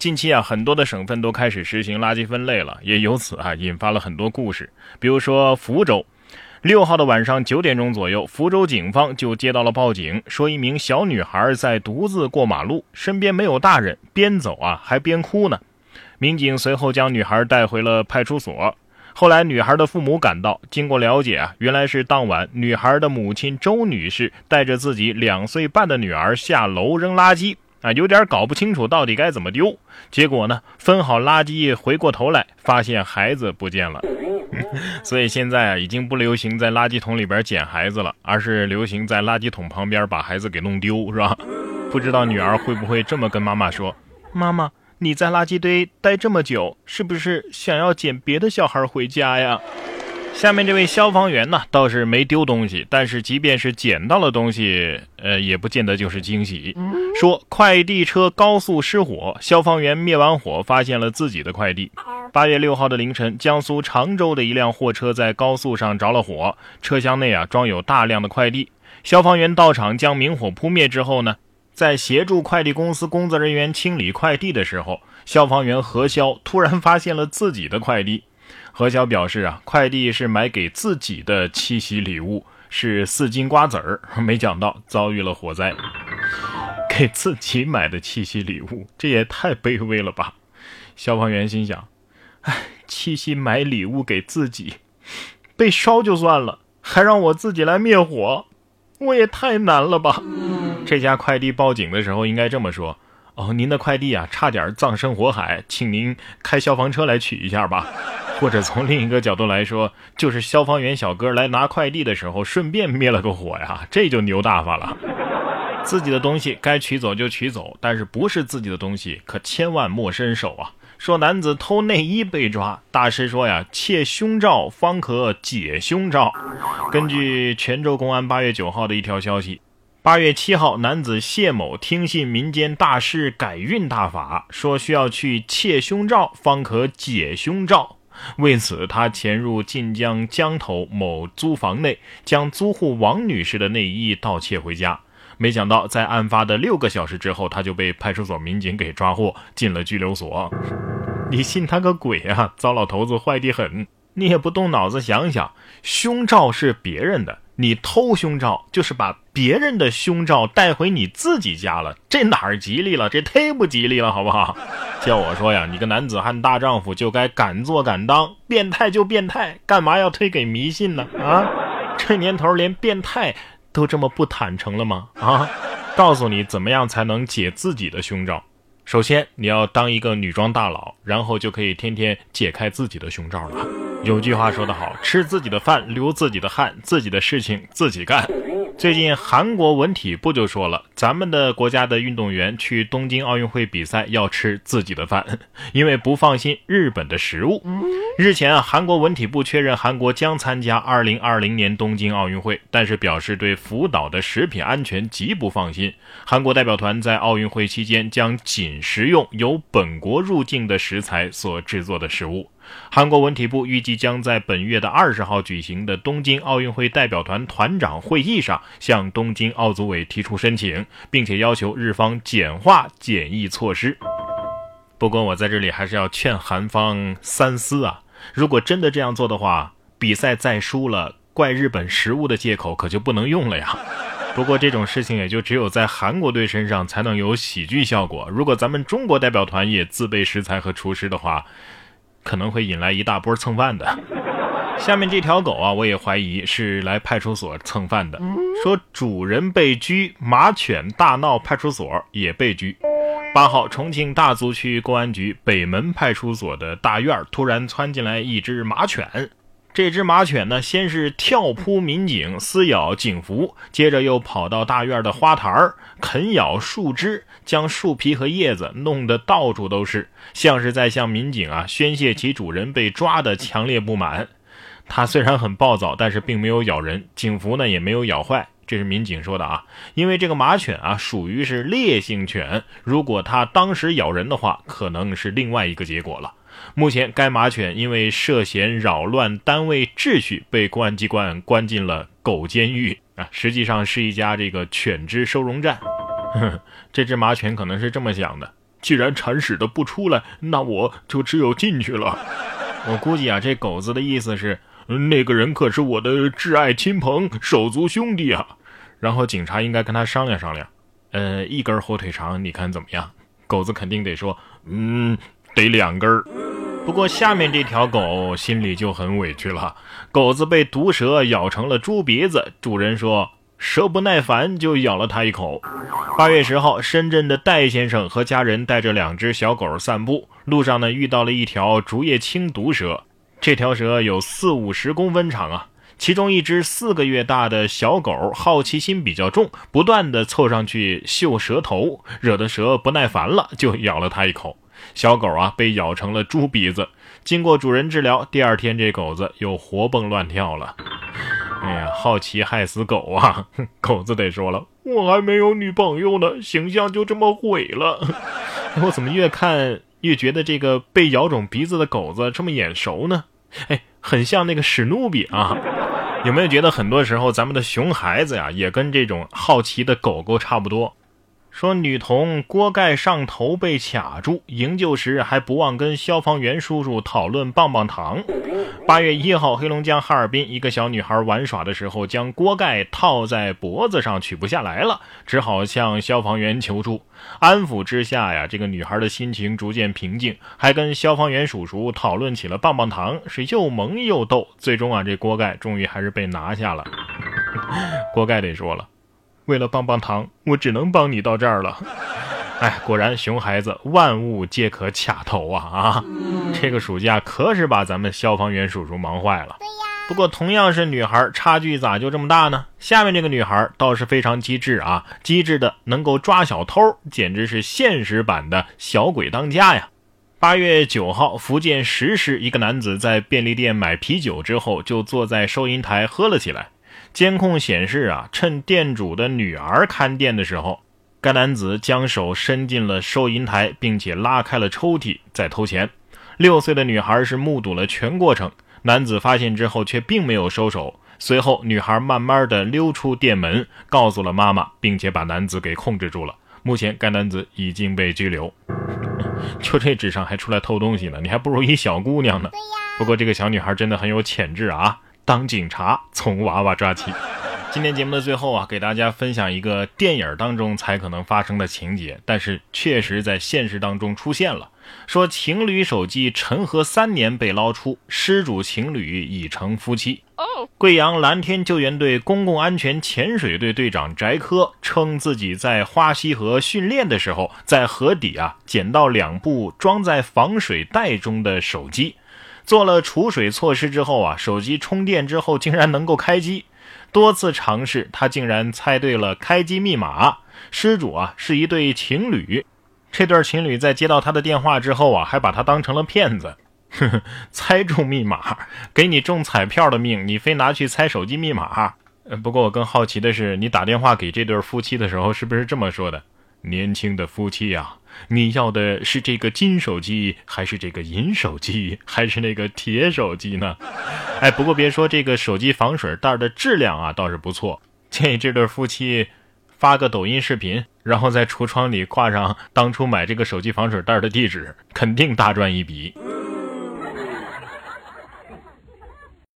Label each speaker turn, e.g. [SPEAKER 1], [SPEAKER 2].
[SPEAKER 1] 近期啊，很多的省份都开始实行垃圾分类了，也由此啊引发了很多故事。比如说福州，六号的晚上九点钟左右，福州警方就接到了报警，说一名小女孩在独自过马路，身边没有大人，边走啊还边哭呢。民警随后将女孩带回了派出所。后来，女孩的父母赶到，经过了解啊，原来是当晚女孩的母亲周女士带着自己两岁半的女儿下楼扔垃圾。啊，有点搞不清楚到底该怎么丢。结果呢，分好垃圾，回过头来发现孩子不见了。所以现在啊，已经不流行在垃圾桶里边捡孩子了，而是流行在垃圾桶旁边把孩子给弄丢，是吧？不知道女儿会不会这么跟妈妈说：“妈妈，你在垃圾堆待这么久，是不是想要捡别的小孩回家呀？”下面这位消防员呢，倒是没丢东西，但是即便是捡到了东西，呃，也不见得就是惊喜。说快递车高速失火，消防员灭完火，发现了自己的快递。八月六号的凌晨，江苏常州的一辆货车在高速上着了火，车厢内啊装有大量的快递。消防员到场将明火扑灭之后呢，在协助快递公司工作人员清理快递的时候，消防员何潇突然发现了自己的快递。何潇表示啊，快递是买给自己的七夕礼物，是四斤瓜子儿，没想到遭遇了火灾。给自己买的七夕礼物，这也太卑微了吧！消防员心想：哎，七夕买礼物给自己，被烧就算了，还让我自己来灭火，我也太难了吧！这家快递报警的时候应该这么说：哦，您的快递啊，差点葬身火海，请您开消防车来取一下吧。或者从另一个角度来说，就是消防员小哥来拿快递的时候，顺便灭了个火呀，这就牛大发了。自己的东西该取走就取走，但是不是自己的东西，可千万莫伸手啊！说男子偷内衣被抓，大师说呀，窃胸罩方可解胸罩。根据泉州公安八月九号的一条消息，八月七号，男子谢某听信民间大师改运大法，说需要去窃胸罩方可解胸罩。为此，他潜入晋江江头某租房内，将租户王女士的内衣盗窃回家。没想到，在案发的六个小时之后，他就被派出所民警给抓获，进了拘留所。你信他个鬼啊！糟老头子坏的很，你也不动脑子想想，胸罩是别人的。你偷胸罩，就是把别人的胸罩带回你自己家了，这哪儿吉利了？这忒不吉利了，好不好？叫我说呀，你个男子汉大丈夫就该敢做敢当，变态就变态，干嘛要推给迷信呢？啊，这年头连变态都这么不坦诚了吗？啊，告诉你怎么样才能解自己的胸罩。首先，你要当一个女装大佬，然后就可以天天解开自己的胸罩了。有句话说得好，吃自己的饭，流自己的汗，自己的事情自己干。最近韩国文体部就说了，咱们的国家的运动员去东京奥运会比赛要吃自己的饭，因为不放心日本的食物。日前啊，韩国文体部确认韩国将参加2020年东京奥运会，但是表示对福岛的食品安全极不放心。韩国代表团在奥运会期间将仅食用由本国入境的食材所制作的食物。韩国文体部预计将在本月的二十号举行的东京奥运会代表团团长会议上向东京奥组委提出申请，并且要求日方简化检疫措施。不过，我在这里还是要劝韩方三思啊！如果真的这样做的话，比赛再输了，怪日本食物的借口可就不能用了呀。不过，这种事情也就只有在韩国队身上才能有喜剧效果。如果咱们中国代表团也自备食材和厨师的话，可能会引来一大波蹭饭的。下面这条狗啊，我也怀疑是来派出所蹭饭的。说主人被拘，马犬大闹派出所也被拘。八号，重庆大足区公安局北门派出所的大院突然窜进来一只马犬。这只马犬呢，先是跳扑民警，撕咬警服，接着又跑到大院的花坛儿啃咬树枝，将树皮和叶子弄得到处都是，像是在向民警啊宣泄其主人被抓的强烈不满。它虽然很暴躁，但是并没有咬人，警服呢也没有咬坏。这是民警说的啊，因为这个马犬啊属于是烈性犬，如果它当时咬人的话，可能是另外一个结果了。目前，该马犬因为涉嫌扰乱单位秩序，被公安机关关进了狗监狱啊，实际上是一家这个犬只收容站。这只马犬可能是这么想的：既然铲屎的不出来，那我就只有进去了。我估计啊，这狗子的意思是，那个人可是我的挚爱亲朋、手足兄弟啊。然后警察应该跟他商量商量，呃，一根火腿肠，你看怎么样？狗子肯定得说，嗯，得两根儿。不过下面这条狗心里就很委屈了，狗子被毒蛇咬成了猪鼻子，主人说蛇不耐烦就咬了它一口。八月十号，深圳的戴先生和家人带着两只小狗散步，路上呢遇到了一条竹叶青毒蛇，这条蛇有四五十公分长啊。其中一只四个月大的小狗好奇心比较重，不断的凑上去嗅蛇头，惹得蛇不耐烦了，就咬了它一口。小狗啊被咬成了猪鼻子。经过主人治疗，第二天这狗子又活蹦乱跳了。哎呀，好奇害死狗啊！狗子得说了，我还没有女朋友呢，形象就这么毁了。我怎么越看越觉得这个被咬肿鼻子的狗子这么眼熟呢？哎，很像那个史努比啊。有没有觉得很多时候咱们的熊孩子呀，也跟这种好奇的狗狗差不多？说女童锅盖上头被卡住，营救时还不忘跟消防员叔叔讨论棒棒糖。八月一号，黑龙江哈尔滨一个小女孩玩耍的时候，将锅盖套在脖子上取不下来了，只好向消防员求助。安抚之下呀，这个女孩的心情逐渐平静，还跟消防员叔叔讨论起了棒棒糖，是又萌又逗。最终啊，这锅盖终于还是被拿下了。锅盖得说了。为了棒棒糖，我只能帮你到这儿了。哎，果然熊孩子万物皆可卡头啊啊！这个暑假可是把咱们消防员叔叔忙坏了。对呀。不过同样是女孩，差距咋就这么大呢？下面这个女孩倒是非常机智啊，机智的能够抓小偷，简直是现实版的小鬼当家呀。八月九号，福建石狮一个男子在便利店买啤酒之后，就坐在收银台喝了起来。监控显示啊，趁店主的女儿看店的时候，该男子将手伸进了收银台，并且拉开了抽屉，在偷钱。六岁的女孩是目睹了全过程。男子发现之后却并没有收手。随后，女孩慢慢的溜出店门，告诉了妈妈，并且把男子给控制住了。目前，该男子已经被拘留。就这智商还出来偷东西呢？你还不如一小姑娘呢。不过这个小女孩真的很有潜质啊。当警察从娃娃抓起。今天节目的最后啊，给大家分享一个电影当中才可能发生的情节，但是确实在现实当中出现了。说情侣手机沉河三年被捞出，失主情侣已成夫妻。贵阳蓝天救援队公共安全潜水队队长翟科称，自己在花溪河训练的时候，在河底啊捡到两部装在防水袋中的手机。做了储水措施之后啊，手机充电之后竟然能够开机。多次尝试，他竟然猜对了开机密码。失主啊是一对情侣，这对情侣在接到他的电话之后啊，还把他当成了骗子。呵呵，猜中密码，给你中彩票的命，你非拿去猜手机密码。不过我更好奇的是，你打电话给这对夫妻的时候，是不是这么说的？年轻的夫妻呀。你要的是这个金手机，还是这个银手机，还是那个铁手机呢？哎，不过别说这个手机防水袋的质量啊，倒是不错。建议这对夫妻发个抖音视频，然后在橱窗里挂上当初买这个手机防水袋的地址，肯定大赚一笔。